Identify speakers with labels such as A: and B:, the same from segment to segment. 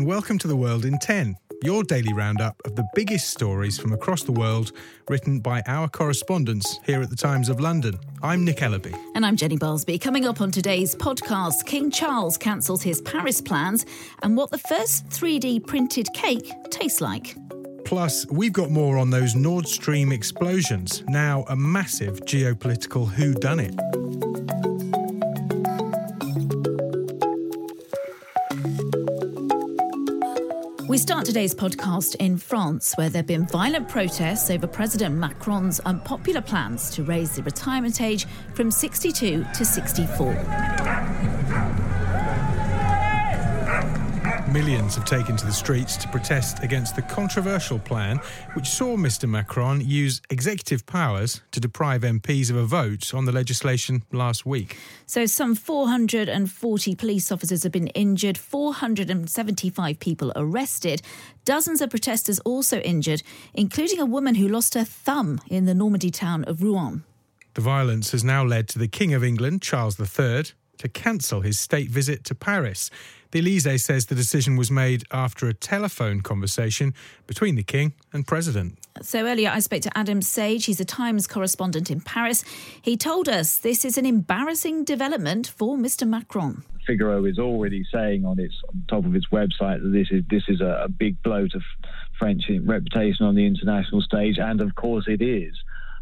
A: and welcome to The World in 10, your daily roundup of the biggest stories from across the world written by our correspondents here at the Times of London. I'm Nick Ellaby.
B: And I'm Jenny Balsby. Coming up on today's podcast, King Charles cancels his Paris plans and what the first 3D printed cake tastes like.
A: Plus, we've got more on those Nord Stream explosions, now a massive geopolitical whodunit.
B: Start today's podcast in France, where there have been violent protests over President Macron's unpopular plans to raise the retirement age from 62 to 64.
A: Millions have taken to the streets to protest against the controversial plan which saw Mr Macron use executive powers to deprive MPs of a vote on the legislation last week.
B: So, some 440 police officers have been injured, 475 people arrested. Dozens of protesters also injured, including a woman who lost her thumb in the Normandy town of Rouen.
A: The violence has now led to the King of England, Charles III, to cancel his state visit to Paris. The Elysee says the decision was made after a telephone conversation between the King and President.
B: So earlier, I spoke to Adam Sage. He's a Times correspondent in Paris. He told us this is an embarrassing development for Mr. Macron.
C: Figaro is already saying on its on top of its website that this is this is a, a big blow to French reputation on the international stage, and of course it is.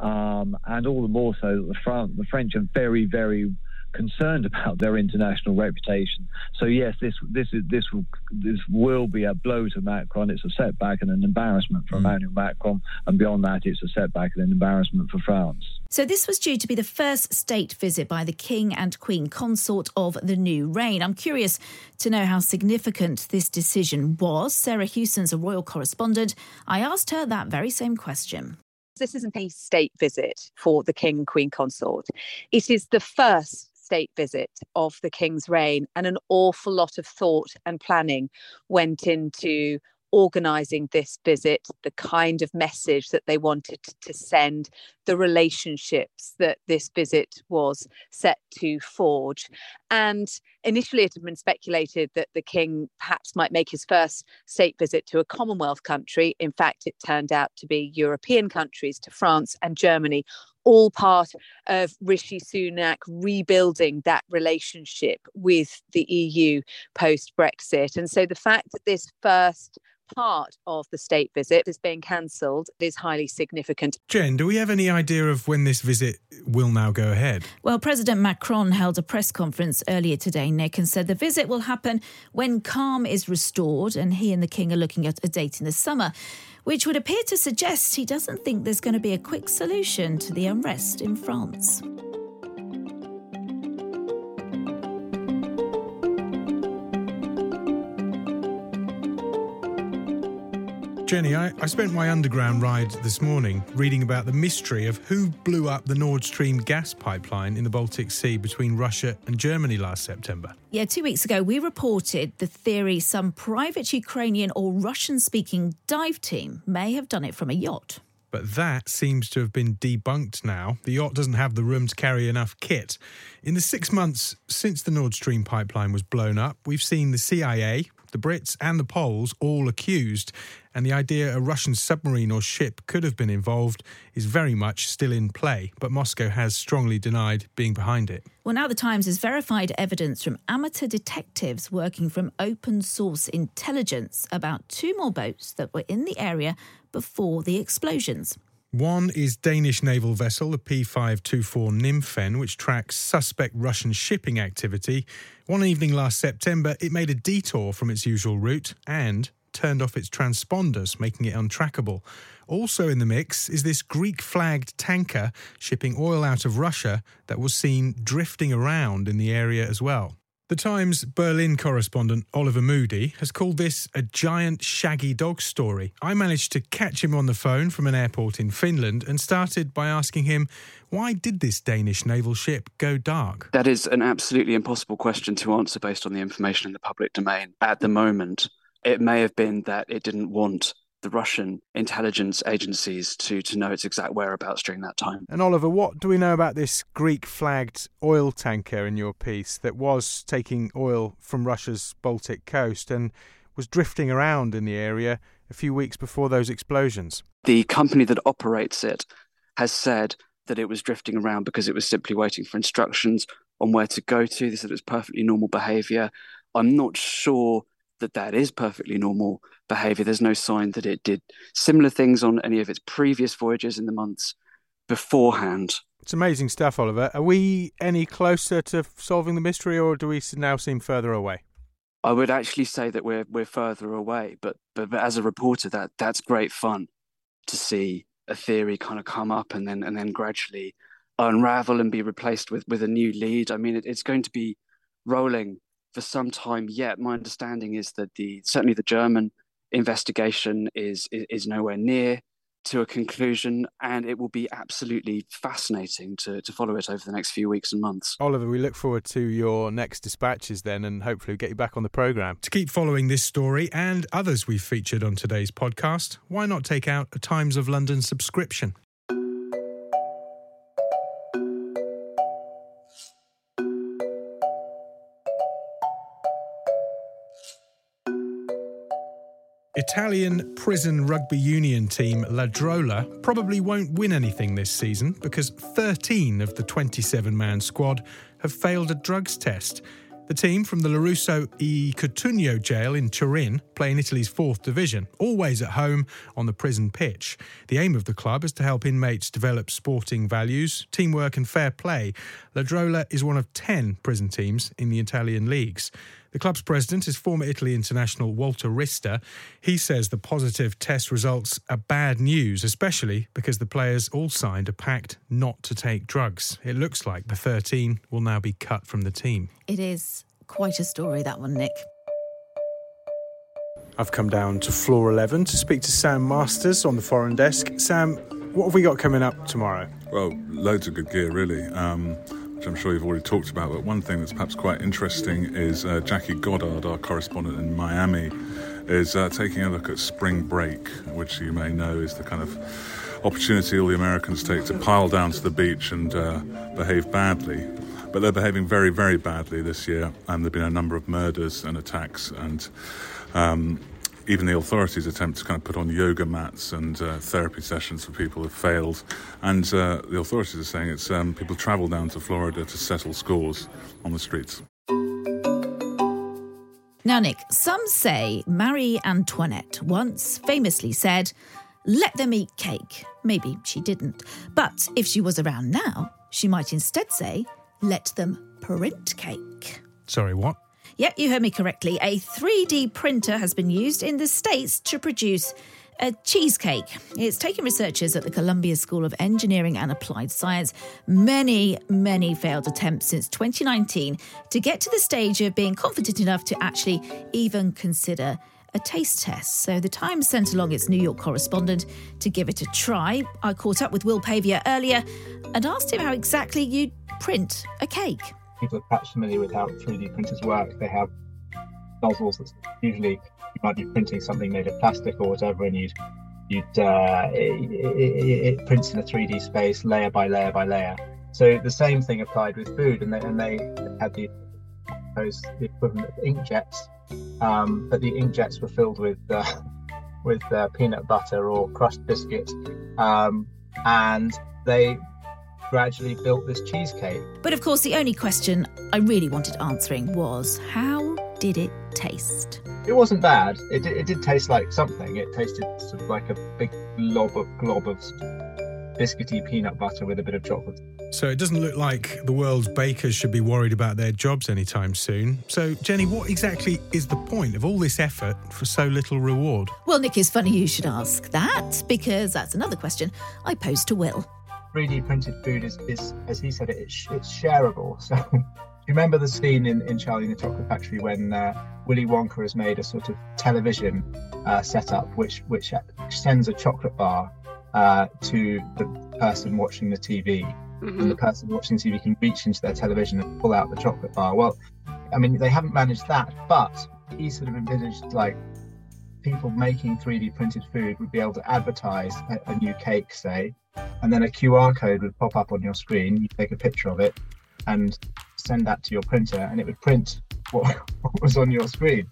C: Um, and all the more so that the, Fran- the French are very, very concerned about their international reputation. So yes, this this is this will this will be a blow to Macron. It's a setback and an embarrassment for mm. Emmanuel Macron, and beyond that, it's a setback and an embarrassment for France.
B: So this was due to be the first state visit by the King and Queen consort of the new reign. I'm curious to know how significant this decision was. Sarah Hewson's a royal correspondent. I asked her that very same question.
D: This isn't a state visit for the King and Queen consort. It is the first state visit of the King's reign, and an awful lot of thought and planning went into organising this visit, the kind of message that they wanted to send, the relationships that this visit was set to forge. And initially, it had been speculated that the king perhaps might make his first state visit to a Commonwealth country. In fact, it turned out to be European countries, to France and Germany, all part of Rishi Sunak rebuilding that relationship with the EU post Brexit. And so the fact that this first part of the state visit is being cancelled is highly significant.
A: Jen, do we have any idea of when this visit will now go ahead?
B: Well, President Macron held a press conference earlier today, Nick, and said the visit will happen when calm is restored, and he and the King are looking at a date in the summer. Which would appear to suggest he doesn't think there's going to be a quick solution to the unrest in France.
A: Jenny, I, I, spent my underground ride this morning reading about the mystery of who blew up the Nord Stream gas pipeline in the Baltic Sea between Russia and Germany last September.
B: Yeah, two weeks ago, we reported the theory some private Ukrainian or Russian speaking dive team may have done it from a yacht.
A: But that seems to have been debunked now. The yacht doesn't have the room to carry enough kit. In the six months since the Nord Stream pipeline was blown up, we've seen the CIA, the Brits and the Poles all accused, and the idea a Russian submarine or ship could have been involved is very much still in play, but Moscow has strongly denied being behind it.
B: Well, now the Times has verified evidence from amateur detectives working from open source intelligence about two more boats that were in the area before the explosions.
A: One is Danish naval vessel, the P524 Nymfen, which tracks suspect Russian shipping activity. One evening last September, it made a detour from its usual route and turned off its transponders, making it untrackable. Also in the mix is this Greek flagged tanker shipping oil out of Russia that was seen drifting around in the area as well. The Times Berlin correspondent Oliver Moody has called this a giant shaggy dog story. I managed to catch him on the phone from an airport in Finland and started by asking him why did this Danish naval ship go dark?
E: That is an absolutely impossible question to answer based on the information in the public domain at the moment. It may have been that it didn't want the Russian intelligence agencies to, to know its exact whereabouts during that time.
A: And Oliver, what do we know about this Greek flagged oil tanker in your piece that was taking oil from Russia's Baltic coast and was drifting around in the area a few weeks before those explosions?
E: The company that operates it has said that it was drifting around because it was simply waiting for instructions on where to go to. They said it was perfectly normal behavior. I'm not sure that that is perfectly normal behavior. There's no sign that it did similar things on any of its previous voyages in the months beforehand.
A: It's amazing stuff, Oliver. Are we any closer to solving the mystery, or do we now seem further away?
E: I would actually say that we're we're further away, but but, but as a reporter, that that's great fun to see a theory kind of come up and then and then gradually unravel and be replaced with with a new lead. I mean, it, it's going to be rolling for some time yet. My understanding is that the certainly the German investigation is, is, is nowhere near to a conclusion, and it will be absolutely fascinating to, to follow it over the next few weeks and months.
A: Oliver, we look forward to your next dispatches then, and hopefully get you back on the programme. To keep following this story and others we've featured on today's podcast, why not take out a Times of London subscription? Italian prison rugby union team La Drola probably won't win anything this season because 13 of the 27 man squad have failed a drugs test. The team from the Lorusso e Cutugno jail in Turin play in Italy's fourth division, always at home on the prison pitch. The aim of the club is to help inmates develop sporting values, teamwork, and fair play. La Drola is one of 10 prison teams in the Italian leagues. The club's president is former Italy international Walter Rista. He says the positive test results are bad news, especially because the players all signed a pact not to take drugs. It looks like the 13 will now be cut from the team.
B: It is quite a story, that one, Nick.
A: I've come down to floor 11 to speak to Sam Masters on the foreign desk. Sam, what have we got coming up tomorrow?
F: Well, loads of good gear, really. Um, which I'm sure you've already talked about. But one thing that's perhaps quite interesting is uh, Jackie Goddard, our correspondent in Miami, is uh, taking a look at spring break, which you may know is the kind of opportunity all the Americans take to pile down to the beach and uh, behave badly. But they're behaving very, very badly this year, and there have been a number of murders and attacks and um, even the authorities' attempt to kind of put on yoga mats and uh, therapy sessions for people have failed. And uh, the authorities are saying it's um, people travel down to Florida to settle scores on the streets.
B: Now, Nick, some say Marie Antoinette once famously said, Let them eat cake. Maybe she didn't. But if she was around now, she might instead say, Let them print cake.
A: Sorry, what?
B: Yep, you heard me correctly. A 3D printer has been used in the States to produce a cheesecake. It's taken researchers at the Columbia School of Engineering and Applied Science many, many failed attempts since 2019 to get to the stage of being confident enough to actually even consider a taste test. So the Times sent along its New York correspondent to give it a try. I caught up with Will Pavia earlier and asked him how exactly you'd print a cake
G: people are perhaps familiar with how 3D printers work. They have nozzles that usually you might be printing something made of plastic or whatever, and you'd you'd uh, it, it, it, prints in a 3D space, layer by layer by layer. So the same thing applied with food, and they and they had the those the equivalent of inkjets, um, but the inkjets were filled with uh, with uh, peanut butter or crushed biscuit, um, and they gradually built this cheesecake.
B: But of course, the only question I really wanted answering was how did it taste?
G: It wasn't bad. It, it did taste like something. It tasted sort of like a big glob of glob of biscuity peanut butter with a bit of chocolate.
A: So it doesn't look like the world's bakers should be worried about their jobs anytime soon. So, Jenny, what exactly is the point of all this effort for so little reward?
B: Well, Nick, it's funny you should ask that because that's another question I posed to Will.
G: 3D printed food is, is as he said it, it's, it's shareable. So, do you remember the scene in, in Charlie and the Chocolate Factory when uh, Willy Wonka has made a sort of television uh, setup which, which sends a chocolate bar uh, to the person watching the TV? mm-hmm. and the person watching the TV can reach into their television and pull out the chocolate bar. Well, I mean, they haven't managed that, but he sort of envisaged like people making 3D printed food would be able to advertise a, a, new cake, say, and then a QR code would pop up on your screen. You take a picture of it and send that to your printer, and it would print what, what was on your screen.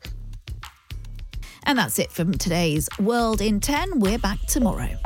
B: And that's it from today's World in 10. We're back tomorrow.